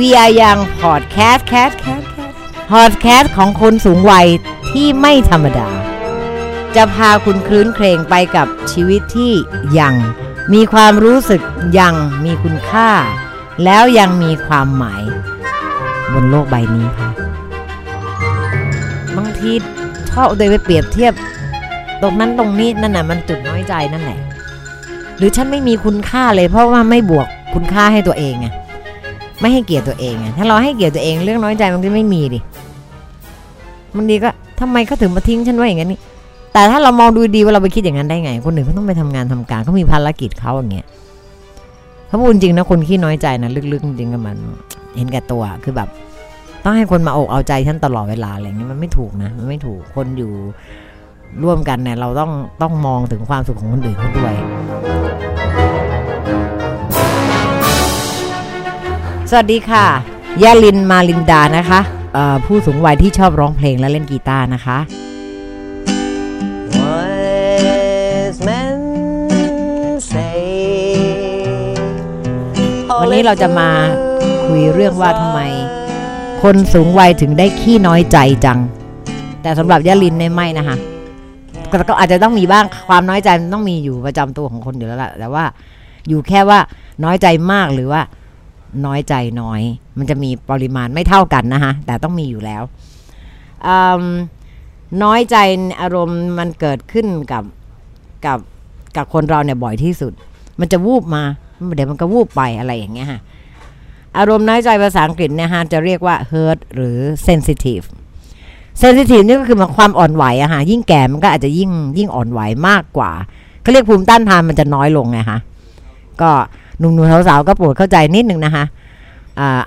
We Are Young Podcast Cast Cast Cast Podcast ของคนสูงวัยที่ไม่ธรรมดา จะพาคุณคลื้นเครงไปกับชีวิตที่ยัง มีความรู้สึกยังมีคุณค่า แล้วยังมีความหมาย บนโลกใบนี้ค่ะบางทีชอบเอาตัวเองไปเปรียบเทียบ ตรงนั้นตรงนี้นั่นน่ะมันจุดน้อยใจนั่นแหละ หรือฉันไม่มีคุณค่าเลยเพราะว่าไม่บวกคุณค่าให้ตัวเองไง ไม่ให้เกียรติตัวเองถ้าเราให้เกียรติตัวเองเรื่องน้อยใจมันก็ไม่มีดิบางทีก็ทำไมเขาถึงมาทิ้งฉันไว้อย่างนั้แต่ถ้าเรามองดูดีว่าเราไปคิดอย่างนั้นได้ไง คนอื่นเขาต้องไปทำงานทำการเขามีภารกิจเขาอย่างเงี้ยเขาพูดจริงนะคนขี้น้อยใจนะลึกๆจริงๆกับมัน เห็นแก่ตัวคือแบบ ต้องให้คนมาอกเอาใจฉันตลอดเวลาอะไรเงี้ยมันไม่ถูกนะมันไม่ถูกคนอยู่ร่วมกันเนี่ยเราต้องต้องมองถึงความสุขของคนอื่นเขาด้วย สวัสดีค่ะยาลินมาลินดานะคะเอ่อผู้สูงวัยที่ชอบร้องเพลงและเล่นกีตาร์นะคะ Wise men say วันนี้เราจะมาคุยเรื่องว่าทำไม คนสูงวัยถึงได้ขี้น้อยใจจัง แต่สำหรับยาลินเนี่ยไม่นะคะก็ก็อาจจะต้องมีบ้างความน้อยใจมันต้องมีอยู่ประจำตัวของคนอยู่แล้วล่ะแต่ว่าอยู่แค่ว่าน้อยใจมากหรือว่า น้อยใจน้อย มันจะมีปริมาณไม่เท่ากันนะคะแต่ต้องมีอยู่แล้ว น้อยใจอารมณ์มันเกิดขึ้นกับกับกับคนเราเนี่ยบ่อยที่สุด มันจะวูบมา เดี๋ยวมันก็วูบไปอะไรอย่างเงี้ยฮะอารมณ์น้อยใจภาษาอังกฤษเนี่ยฮะจะเรียกว่า hurt หรือ sensitive sensitive นี่ก็คือมันความอ่อนไหวอะฮะยิ่งแก่มันก็อาจจะยิ่งยิ่งอ่อนไหวมากกว่าเขาเรียกภูมิต้านทานมันจะน้อยลงไงฮะก็ หนุ่มๆสาวๆก็โปรดเข้าใจนิดนึงนะคะ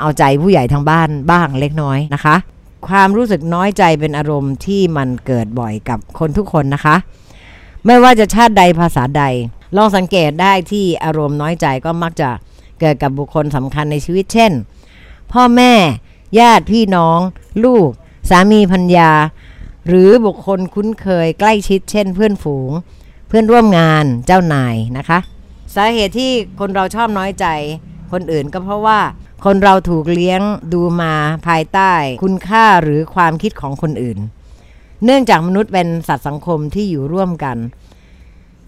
เอาใจผู้ใหญ่ทางบ้านบ้างเล็กน้อยนะคะ ความรู้สึกน้อยใจเป็นอารมณ์ที่มันเกิดบ่อยกับคนทุกคนนะคะ ไม่ว่าจะชาติใดภาษาใด ลองสังเกตได้ที่อารมณ์น้อยใจก็มักจะเกิดกับบุคคลสำคัญในชีวิตเช่น พ่อแม่ ญาติพี่น้อง ลูก สามีภรรยา หรือบุคคลคุ้นเคยใกล้ชิดเช่น เพื่อนฝูง เพื่อนร่วมงานเจ้านายนะคะ สาเหตุที่คนเราชอบน้อยใจ คนอื่นก็เพราะว่า คนเราถูกเลี้ยงดูมาภายใต้ คุณค่าหรือความคิดของคนอื่น เนื่องจากมนุษย์เป็นสัตว์สังคมที่อยู่ร่วมกัน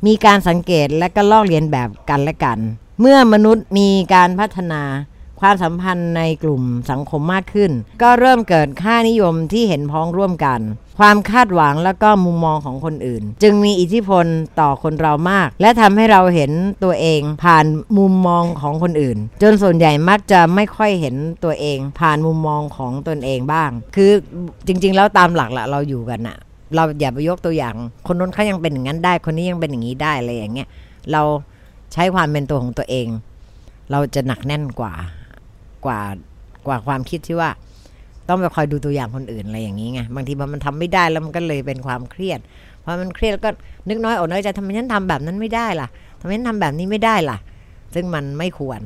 มีการสังเกตและก็ลอกเลียนแบบกันและกัน เมื่อมนุษย์มีการพัฒนา ความสัมพันธ์ในกลุ่มสังคมมากขึ้น ก็เริ่มเกิดค่านิยมที่เห็นพ้องร่วมกัน ความคาดหวังและก็มุมมองของคนอื่น จึงมีอิทธิพลต่อคนเรามาก และทำให้เราเห็นตัวเองผ่านมุมมองของคนอื่น จนส่วนใหญ่มักจะไม่ค่อยเห็นตัวเอง ผ่านมุมมองของตนเองบ้าง คือจริง ๆ แล้วตามหลักละเราอยู่กันอะเราอย่าไปยกตัวอย่าง คนนู้นเขายังเป็นอย่างนั้นได้ คนนี้ยังเป็นอย่างนี้ได้อะไรอย่างเงี้ย เราใช้ความเป็นตัวของตัวเอง เราจะหนักแน่นกว่า กว่ากว่าความคิดที่ว่า ต้องไปคอยดูตัวอย่างคนอื่นอะไรอย่างนี้ไงบางทีพอมันทำไม่ได้แล้วมันก็เลยเป็นความเครียดพอมันเครียดก็นึกน้อยอกน้อยใจทำไมฉันทำแบบนั้นไม่ได้ล่ะทำไมฉันทำแบบนี้ไม่ได้ล่ะ ซึ่งมันไม่ควร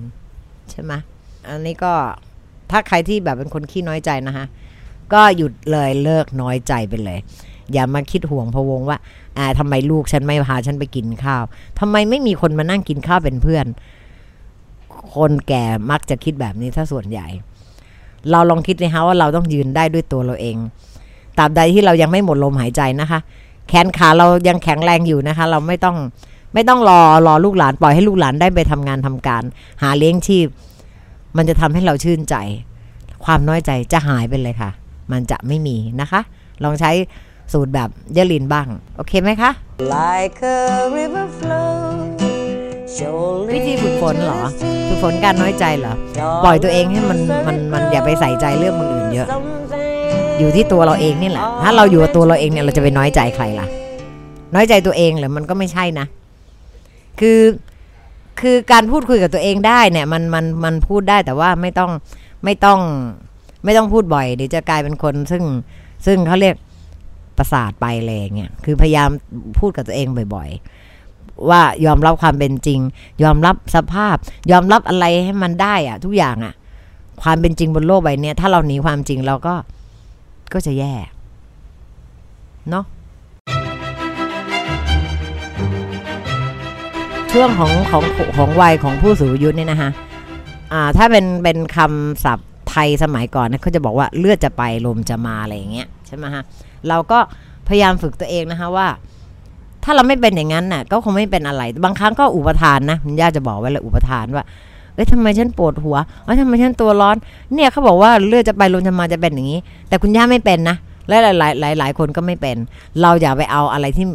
ใช่ไหมอันนี้ก็ถ้าใครที่แบบเป็นคนขี้น้อยใจนะคะก็หยุดเลยเลิกน้อยใจไปเลย อย่ามาคิดห่วงพะวงว่าอ่าทำไมลูกฉันไม่พาฉันไปกินข้าวทำไมไม่มีคนมานั่งกินข้าวเป็นเพื่อน คนแก่มักจะคิดแบบนี้ถ้าส่วนใหญ่ เราลองคิดนะฮะว่าเราต้องยืนได้ด้วยตัวเราเองตราบใดที่เรายังไม่หมดลมหายใจนะคะ แขนขาเรายังแข็งแรงอยู่นะคะ เราไม่ต้องไม่ต้องรอรอลูกหลานปล่อยให้ลูกหลานได้ไปทำงานทำการ หาเลี้ยงชีพ มันจะทำให้เราชื่นใจ ความน้อยใจจะหายไปเลยค่ะ มันจะไม่มีนะคะ ลองใช้สูตรแบบเยลินบ้าง โอเคไหมคะ like a river flows วิธีฝึกฝนเหรอฝึกฝนการน้อยใจเหรอปล่อยตัวเองให้มันมันมันอย่าไปใส่ใจเรื่องคนอื่นเยอะ อยู่ที่ตัวเราเองนี่แหละ ถ้าเราอยู่กับตัวเราเองเนี่ยเราจะไปน้อยใจใครล่ะ น้อยใจตัวเองเหรอมันก็ไม่ใช่นะ คือคือการพูดคุยกับตัวเองได้เนี่ย มันมันมันพูดได้แต่ว่าไม่ต้องไม่ต้องไม่ต้องพูดบ่อยเดี๋ยวจะกลายเป็นคนซึ่งซึ่งเขาเรียกประสาทไปเลยอย่างเงี้ยคือพยายามพูดกับตัวเองบ่อย ๆ ว่ายอมรับความเป็นจริง ยอมรับสภาพ ยอมรับอะไรให้มันได้อะทุกอย่างอะความเป็นจริงบนโลกใบนี้ถ้าเราหนีความจริงเราก็ก็จะแย่เนาะช่วงของของของวัยของผู้สูงอายุเนี่ยนะคะอ่าถ้าเป็นเป็นคำศัพท์ไไทยสมัยก่อนนะเขาจะบอกว่าเลือดจะไปลมจะมาอะไรอย่างเงี้ยใช่ไหมฮะเราก็พยายามฝึกตัวเองนะคะว่า ถ้าเราไม่เป็นอย่างนั้นน่ะ ก็คงไม่เป็นอะไร บางครั้งก็อุปทานนะคุณย่าจะบอกไว้เลยอุปทานว่าเอ้ยทำไมฉันปวดหัวเอ้ยทำไมฉันตัวร้อน เนี่ยเขาบอกว่าเลือดจะไปลมจะมาจะเป็นอย่างนี้ แต่คุณย่าไม่เป็นนะและหลายหลายหลายคนก็ไม่เป็น เราอย่าไปเอาอะไรที่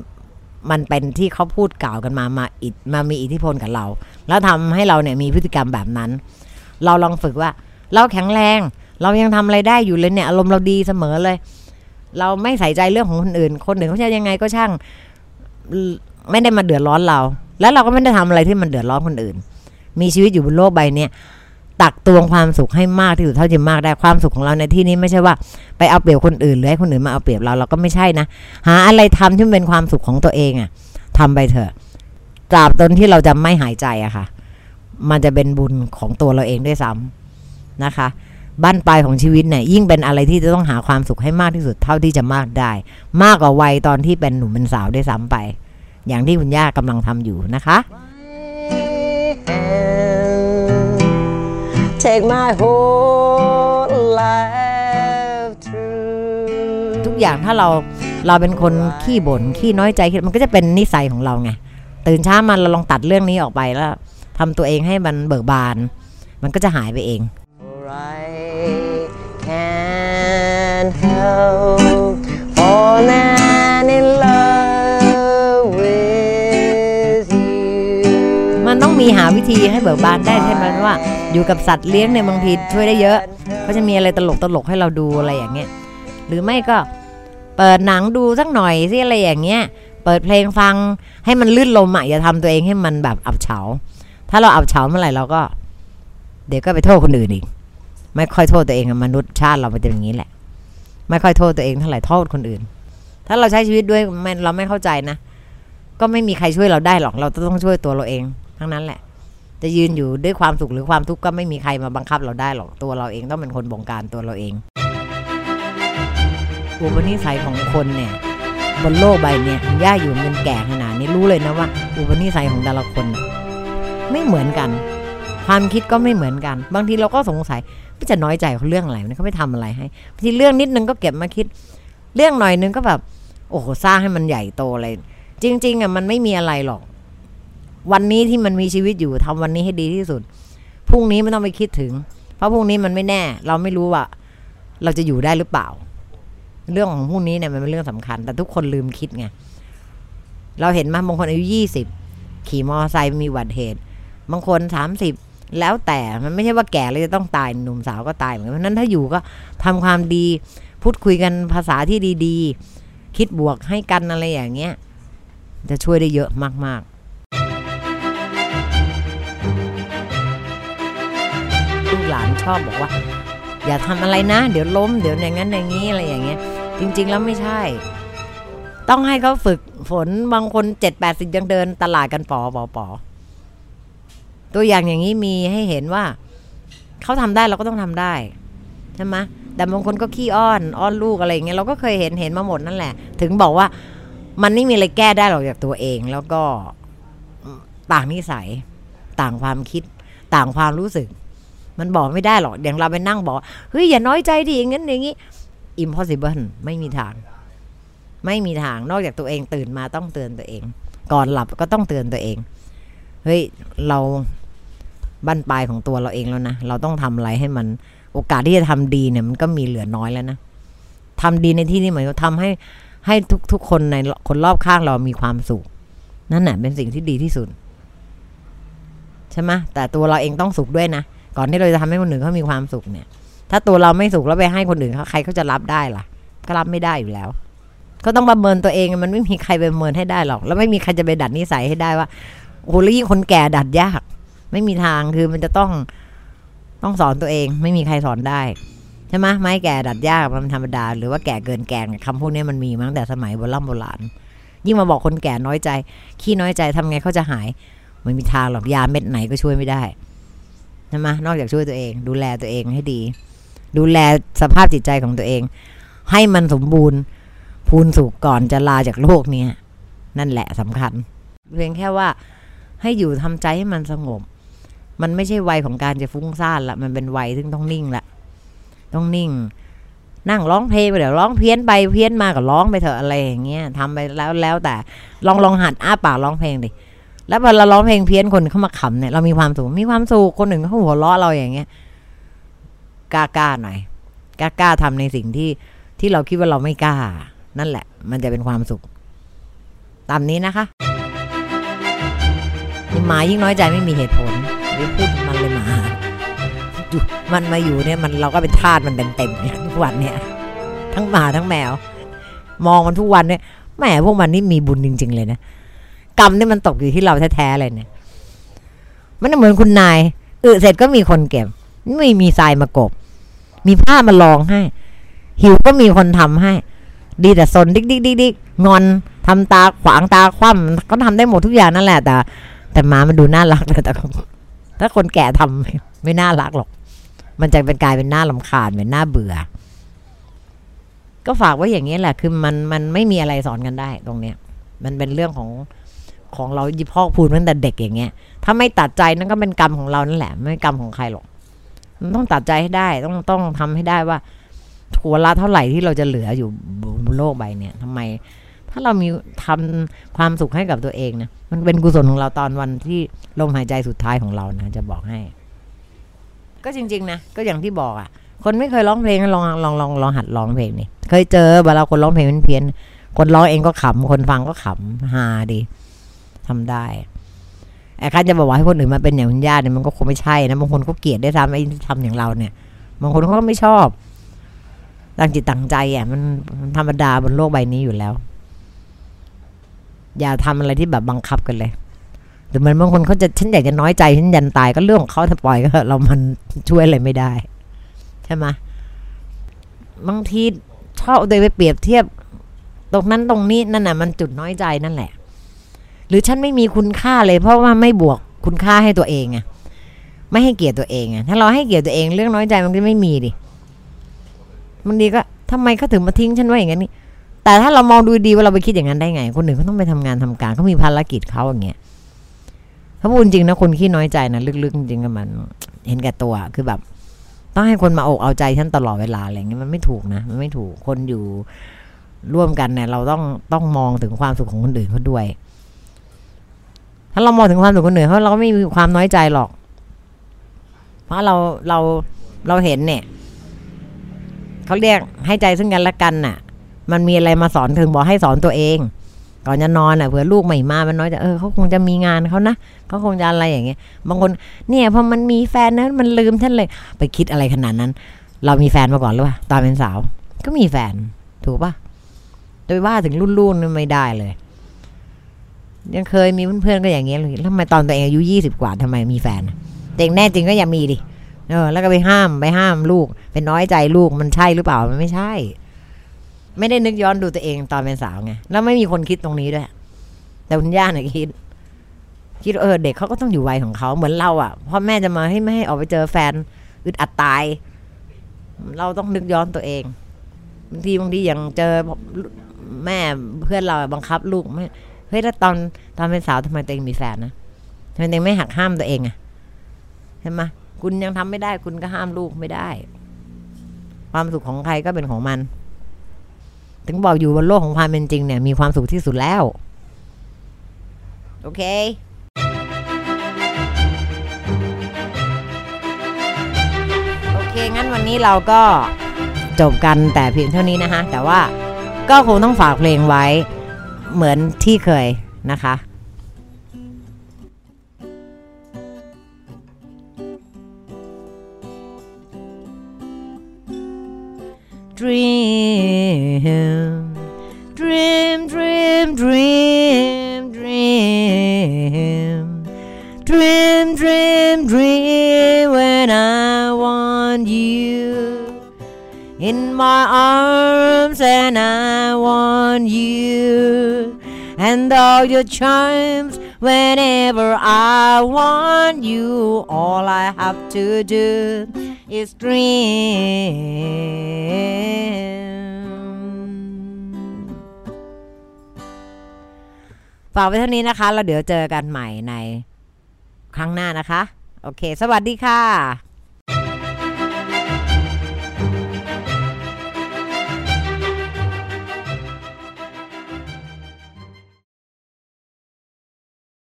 มันเป็นที่เขาพูดกล่าวกันมามาอิทมามีอิทธิพลกับเรา แล้วทำให้เราเนี่ยมีพฤติกรรมแบบนั้น เราลองฝึกว่า เราแข็งแรง เรายังทำอะไรได้อยู่เลยเนี่ยอารมณ์เราดีเสมอเลย เราไม่ใส่ใจเรื่องของคนอื่น คนอื่นเขาจะยังไงก็ช่าง ไม่ได้มาเดือดร้อนเรา แล้วเราก็ไม่ได้ทำอะไรที่มันเดือดร้อนคนอื่น มีชีวิตอยู่บนโลกใบเนี้ยตักตวงความสุขให้มากที่สุดเท่าที่มากได้ความสุขของเราในที่นี้ไม่ใช่ว่าไปเอาเปรียบคนอื่นหรือให้คนอื่นมาเอาเปรียบเราเราก็ไม่ใช่นะ หาอะไรทำที่เป็นความสุขของตัวเองอะทำไปเถอะตราบตนที่เราจะไม่หายใจอะค่ะ มันจะเป็นบุญของตัวเราเองด้วยซ้ำนะคะ บ้านปลายของชีวิตเนี่ยยิ่งเป็นอะไรที่จะต้องหาความสุขให้มากที่สุดเท่าที่จะมากได้ มากกว่าวัยตอนที่เป็นหนุ่มเป็นสาวด้วยซ้ำไป อย่างที่คุณย่ากำลังทำอยู่นะคะ hand. Take my whole life through. ทุกอย่างถ้าเราเราเป็นคนขี้บ่นขี้น้อยใจมันก็จะเป็นนิสัยของเราไงตื่นเช้ามาเราลองตัดเรื่องนี้ออกไปแล้วทำตัวเองให้มันเบิกบาน มันก็จะหายไปเอง For Can't help falling in love with you. มันต้องมีหาวิธีให้เบิกบานได้ใช่ไหมว่า อยู่กับสัตว์เลี้ยงเนี่ยบางทีช่วยได้เยอะเขาจะมีอะไรตลกตลกให้เราดูอะไรอย่างเงี้ยหรือไม่ก็เปิดหนังดูสักหน่อยสิอะไรอย่างเงี้ยเปิดเพลงฟังให้มันลื่นลมอะอย่าทำตัวเองให้มันแบบอับเฉา ถ้าเราอับเฉาเมื่อไหร่เราก็ เดี๋ยวก็ไปโทษคนอื่นอีกไม่ค่อยโทษตัวเองอะมนุษย์ชาติเราเป็นอย่างนี้แหละ ไม่ค่อยโทษตัวเองเท่าไหร่โทษคนอื่น ถ้าเราใช้ชีวิตด้วยเราไม่เข้าใจนะ ก็ไม่มีใครช่วยเราได้หรอก เราต้องช่วยตัวเราเอง ทั้งนั้นแหละ จะยืนอยู่ด้วยความสุขหรือความทุกข์ก็ไม่มีใครมาบังคับเราได้หรอก ตัวเราเองต้องเป็นคนบงการตัวเราเองอุปนิสัยของคนเนี่ยบนโลกใบเนี่ยย่าอยู่จนแก่ขนาดนี้รู้เลยนะว่า อุปนิสัยของแต่ละคนไม่เหมือนกัน ความคิดก็ไม่เหมือนกัน บางทีเราก็สงสัยว่าจะน้อยใจเขาเรื่องอะไรเนี่ยเขาไม่ทำอะไรให้บางทีเรื่องนิดนึงก็เก็บมาคิด เรื่องหน่อยนึงก็แบบ โอ้โหสร้างให้มันใหญ่โตอะไรจริง ๆอะมันไม่มีอะไรหรอก วันนี้ที่มันมีชีวิตอยู่ทำวันนี้ให้ดีที่สุดพรุ่งนี้ไม่ต้องไปคิดถึง เพราะพรุ่งนี้มันไม่แน่ เราไม่รู้ว่า เราจะอยู่ได้หรือเปล่า เรื่องของพรุ่งนี้เนี่ยมันเป็นเรื่องสำคัญ แต่ทุกคนลืมคิดไงเราเห็นมาบางคนอายุยี่สิบขี่มอเตอร์ไซค์มีอุบัติเหตุ บางคนสามสิบ แล้วแต่มันไม่ใช่ว่าแก่เลยจะต้องตายหนุ่มสาวก็ตายเหมือนกันเพราะนั้นถ้าอยู่ก็ทำความดี พูดคุยกันภาษาที่ดีๆ คิดบวกให้กันอะไรอย่างเงี้ย จะช่วยได้เยอะมาก ๆลูกหลานชอบบอกว่า อย่าทำอะไรนะ เดี๋ยวล้มเดี๋ยวอย่างนั้นอย่างนี้อะไรอย่างเงี้ย จริง ๆ แล้วไม่ใช่ ต้องให้เขาฝึกฝนบางคนเจ็ดแปดสิบยังเดินตลาดกันปอปอปอ ตัวอย่างอย่างนี้มีให้เห็นว่าเขาทำได้เราก็ต้องทำได้ใช่ไหมแต่บางคนก็ขี้อ้อนอ้อนลูกอะไรอย่างเงี้ยเราก็เคยเห็นเห็นมาหมดนั่นแหละ ถึงบอกว่ามันไม่มีอะไรแก้ได้หรอกจากตัวเองแล้วก็ต่างนิสัยต่างความคิดต่างความรู้สึก มันบอกไม่ได้หรอกอย่างเราไปนั่งบอกเฮ้ยอย่าน้อยใจดิอย่างนั้นอย่างนี้ impossible ไม่มีทาง ไม่มีทางนอกจากตัวเองตื่นมาต้องเตือนตัวเอง ก่อนหลับก็ต้องเตือนตัวเองเฮ้ยเรา บั้นปลายของตัวเราเองแล้วนะ เราต้องทำอะไรให้มันโอกาสที่จะทำดีเนี่ยมันก็มีเหลือน้อยแล้วนะทำดีในที่นี้หมายว่าทำให้ให้ทุกทุกคนในคนรอบข้างเรามีความสุข นั่นแหละเป็นสิ่งที่ดีที่สุด ใช่ไหมแต่ตัวเราเองต้องสุขด้วยนะ ก่อนที่เราจะทำให้คนอื่นเขามีความสุขเนี่ย ถ้าตัวเราไม่สุขแล้วไปให้คนอื่นเขาใครเขาจะรับได้ล่ะ ก็รับไม่ได้อยู่แล้ว ก็ต้องประเมินตัวเองมันไม่มีใครปประเมินให้ได้หรอก แล้วไม่มีใครจะไปดัดนิสัยให้ได้ว่าโอ้โหแล้วยิ่งคนแก่ดัดยาก ไม่มีทางคือมันจะต้องต้องสอนตัวเอง ไม่มีใครสอนได้ใช่ไหมไม้แก่ดัดยากมันธรรมดา หรือว่าแก่เกินแกงคำพวกนี้มันมีมาตั้งแต่สมัยโบราณโบราณยิ่งมาบอกคนแก่น้อยใจ ขี้น้อยใจทำไงเขาจะหายไม่มีทางหรอกยาเม็ดไหนก็ช่วยไม่ได้ใช่ไหมนอกจากช่วยตัวเอง ดูแลตัวเองให้ดี ดูแลสภาพจิตใจของตัวเอง ให้มันสมบูรณ์พูนสุขก่อนจะลาจากโลกนี้นั่นแหละสำคัญ เพียงแค่ว่าให้อยู่ทำใจให้มันสงบ มันไม่ใช่วัยของการจะฟุ้งซ่านละมันเป็นวัยซึ่งต้องนิ่งละต้องนิ่ง นั่งร้องเพลงไปเดี๋ยวร้องเพี้ยนไปเพี้ยนมาก็ร้องไปเถอะอะไรอย่างเงี้ยทำไปแล้วแล้วแต่ลองลองหัดอ้าปากร้องเพลงดิแล้วพอเราร้องเพลงเพี้ยนคนเข้ามาขำเนี่ยเรามีความสุขมีความสุขคนหนึ่งเขาหัวเราะเราอย่างเงี้ยกล้ากล้าหน่อยกล้ากล้าทำในสิ่งที่ที่เราคิดว่าเราไม่กล้า นั่นแหละ มันจะเป็นความสุข ตามนี้นะคะหมายิ่งน้อยใจไม่มีเหตุผล เดี๋ยวพูดมันเลยหมามันมาอยู่เนี่ยมันเราก็เป็นทาสมันเต็มๆเนี่ยทุกวันเนี่ย ทั้งหมาทั้งแมว มองมันทุกวันเนี่ยแหมพวกมันนี่มีบุญจริง ๆ เลยนะกรรมนี่มันตกอยู่ที่เราแท้ๆเลยเนี่ย มันเหมือนคุณนายอึเสร็จก็มีคนเก็บ ไม่มีทรายมากบ มีผ้ามาลองให้ หิวก็มีคนทำให้ ดีแต่ซนดิกดิกดิกดิกงอนทำตาขวางตาคว่ำก็ทำได้หมดทุกอย่างนั่นแหละแต่แต่หมามันดูน่ารักนะแต่ ถ้าคนแก่ทำไม่ไม่น่ารักหรอก มันจะเป็นกลายเป็นหน้าลำคาญเป็นหน้าเบื่อ ก็ฝากไว้อย่างนี้แหละ คือมันมันไม่มีอะไรสอนกันได้ตรงเนี้ย มันเป็นเรื่องของของเรายิพ่อพูดตั้งแต่เด็กอย่างเงี้ย ถ้าไม่ตัดใจนั่นก็เป็นกรรมของเรานั่นแหละ ไม่กรรมของใครหรอก มันต้องตัดใจให้ได้ ต้องต้องทำให้ได้ว่าหัวละเท่าไหร่ที่เราจะเหลืออยู่บนโลกใบเนี่ยทำไม ถ้าเรามีทำความสุขให้กับตัวเองนะมันเป็นกุศลของเราตอนวันที่ลมหายใจสุดท้ายของเรานะ จะบอกให้ ก็จริง ๆ นะ ก็อย่างที่บอกอะ่ะ คนไม่เคยร้องเพลงลองลองลองลองหัดร้องเพลงนี่เคยเจอเวลาคนร้องเพลงเพี้ยนคนร้องเองก็ขำคนฟังก็ขำฮาดีทำได้ไอ้การจะบอกว่าให้คนอื่นมาเป็นอย่างคุณญาติเนี่ยมันก็คงไม่ใช่นะบางคนก็เกลียดได้ทำไอ้ที่ทำอย่างเราเนี่ย บางคนเขาก็ไม่ชอบตั้งจิตตั้งใจอะมันธรรมดาบนโลกใบนี้อยู่แล้ว อย่าทำอะไรที่แบบบังคับกันเลยแต่เหมือนบางคนเขาจะฉันอยากจะน้อยใจฉันยันตายก็เรื่องของเขาถ้าปล่อยก็เรามันช่วยอะไรไม่ได้ ใช่ไหมบางทีชอบเอาตัวไปเปรียบเทียบ ตรงนั้นตรงนี้นั่นน่ะ มันจุดน้อยใจนั่นแหละ หรือฉันไม่มีคุณค่าเลย เพราะว่าไม่บวกคุณค่าให้ตัวเองไงไม่ให้เกียรติตัวเองไงถ้าเราให้เกียรติตัวเองเรื่องน้อยใจมันก็ไม่มีดิบางทีก็ทำไมเขาถึงมาทิ้งฉันไว้อย่างนั้ แต่ถ้าเรามองดูดีว่าเราไปคิดอย่างนั้นได้ไง คนอื่นเขาต้องไปทำงานทำการเขามีภารกิจเขาอย่างเงี้ยถ้าพูดจริงนะคนขี้น้อยใจนะลึกๆจริงๆมัน เห็นแก่ตัวคือแบบ ต้องให้คนมาอกเอาใจฉันตลอดเวลาอะไรเงี้ยมันไม่ถูกนะมันไม่ถูกคนอยู่ร่วมกันเนี่ย เราต้องต้องมองถึงความสุขของคนอื่นเขาด้วย ถ้าเรามองถึงความสุขคนอื่นเขาเราก็ไม่มีความน้อยใจหรอก เพราะเราเราเราเห็นเนี่ยเขาเรียกให้ใจซึ่งกันและกันน่ะ มันมีอะไรมาสอนถึงบอกให้สอนตัวเอง ก่อนจะนอนอะเผื่อลูกใหม่มามันน้อยจะเออเขาคงจะมีงานเขานะเขาคงจะอะไรอย่างเงี้ย บางคนเนี่ยพอมันมีแฟนนะมันลืมท่านเลย ไปคิดอะไรขนาดนั้น เรามีแฟนมาก่อนหรือเปล่าตอนเป็นสาว ก็มีแฟนถูกปะโดยว่าถึงรุ่นลูกนี่ไม่ได้เลย ยังเคยมีเพื่อนๆก็อย่างเงี้ยเลยแล้วทำไมตอนตัวเองอายุยี่สิบกว่าทำไมมีแฟนเด็กแน่จริงก็อย่ามีดิเออแล้วก็ไปห้ามไปห้ามลูก เป็นน้อยใจลูกมันใช่หรือเปล่ามันไม่ใช่ ไม่ได้นึกย้อนดูตัวเองตอนเป็นสาวไง แล้วไม่มีคนคิดตรงนี้ด้วย แต่คุณย่าเนี่ยคิด คิดเออเด็กเขาก็ต้องอยู่วัยของเขาเหมือนเราอะพ่อแม่จะมาให้ไม่ให้ออกไปเจอแฟนอึดอัดตาย เราต้องนึกย้อนตัวเองบางทีบางทีอย่างเจอแม่เพื่อนเราบังคับลูกไม่เฮ้ยแล้วตอนตอนเป็นสาวทำไมตัวเองมีแฟนนะทำไมตัวเองไม่หักห้ามตัวเองอะใช่ไหมคุณยังทำไม่ได้ คุณก็ห้ามลูกไม่ได้ ความสุขของใครก็เป็นของมัน ถึงบอกอยู่บนโลกของความเป็นจริงเนี่ยมีความสุขที่สุดแล้ว โอเคโอเคงั้นวันนี้เราก็จบกันแต่เพียงเท่านี้นะคะ แต่ว่าก็คงต้องฝากเพลงไว้เหมือนที่เคยนะคะ Dream, dream, dream, dream, dream, dream, dream, dream when I want you. In my arms and I want you. And all your charms whenever I want you. All I have to do is dream ฝากไว้เท่านี้นะคะแล้วเดี๋ยวเจอกันใหม่ในครั้งหน้านะคะ โอเค สวัสดีค่ะ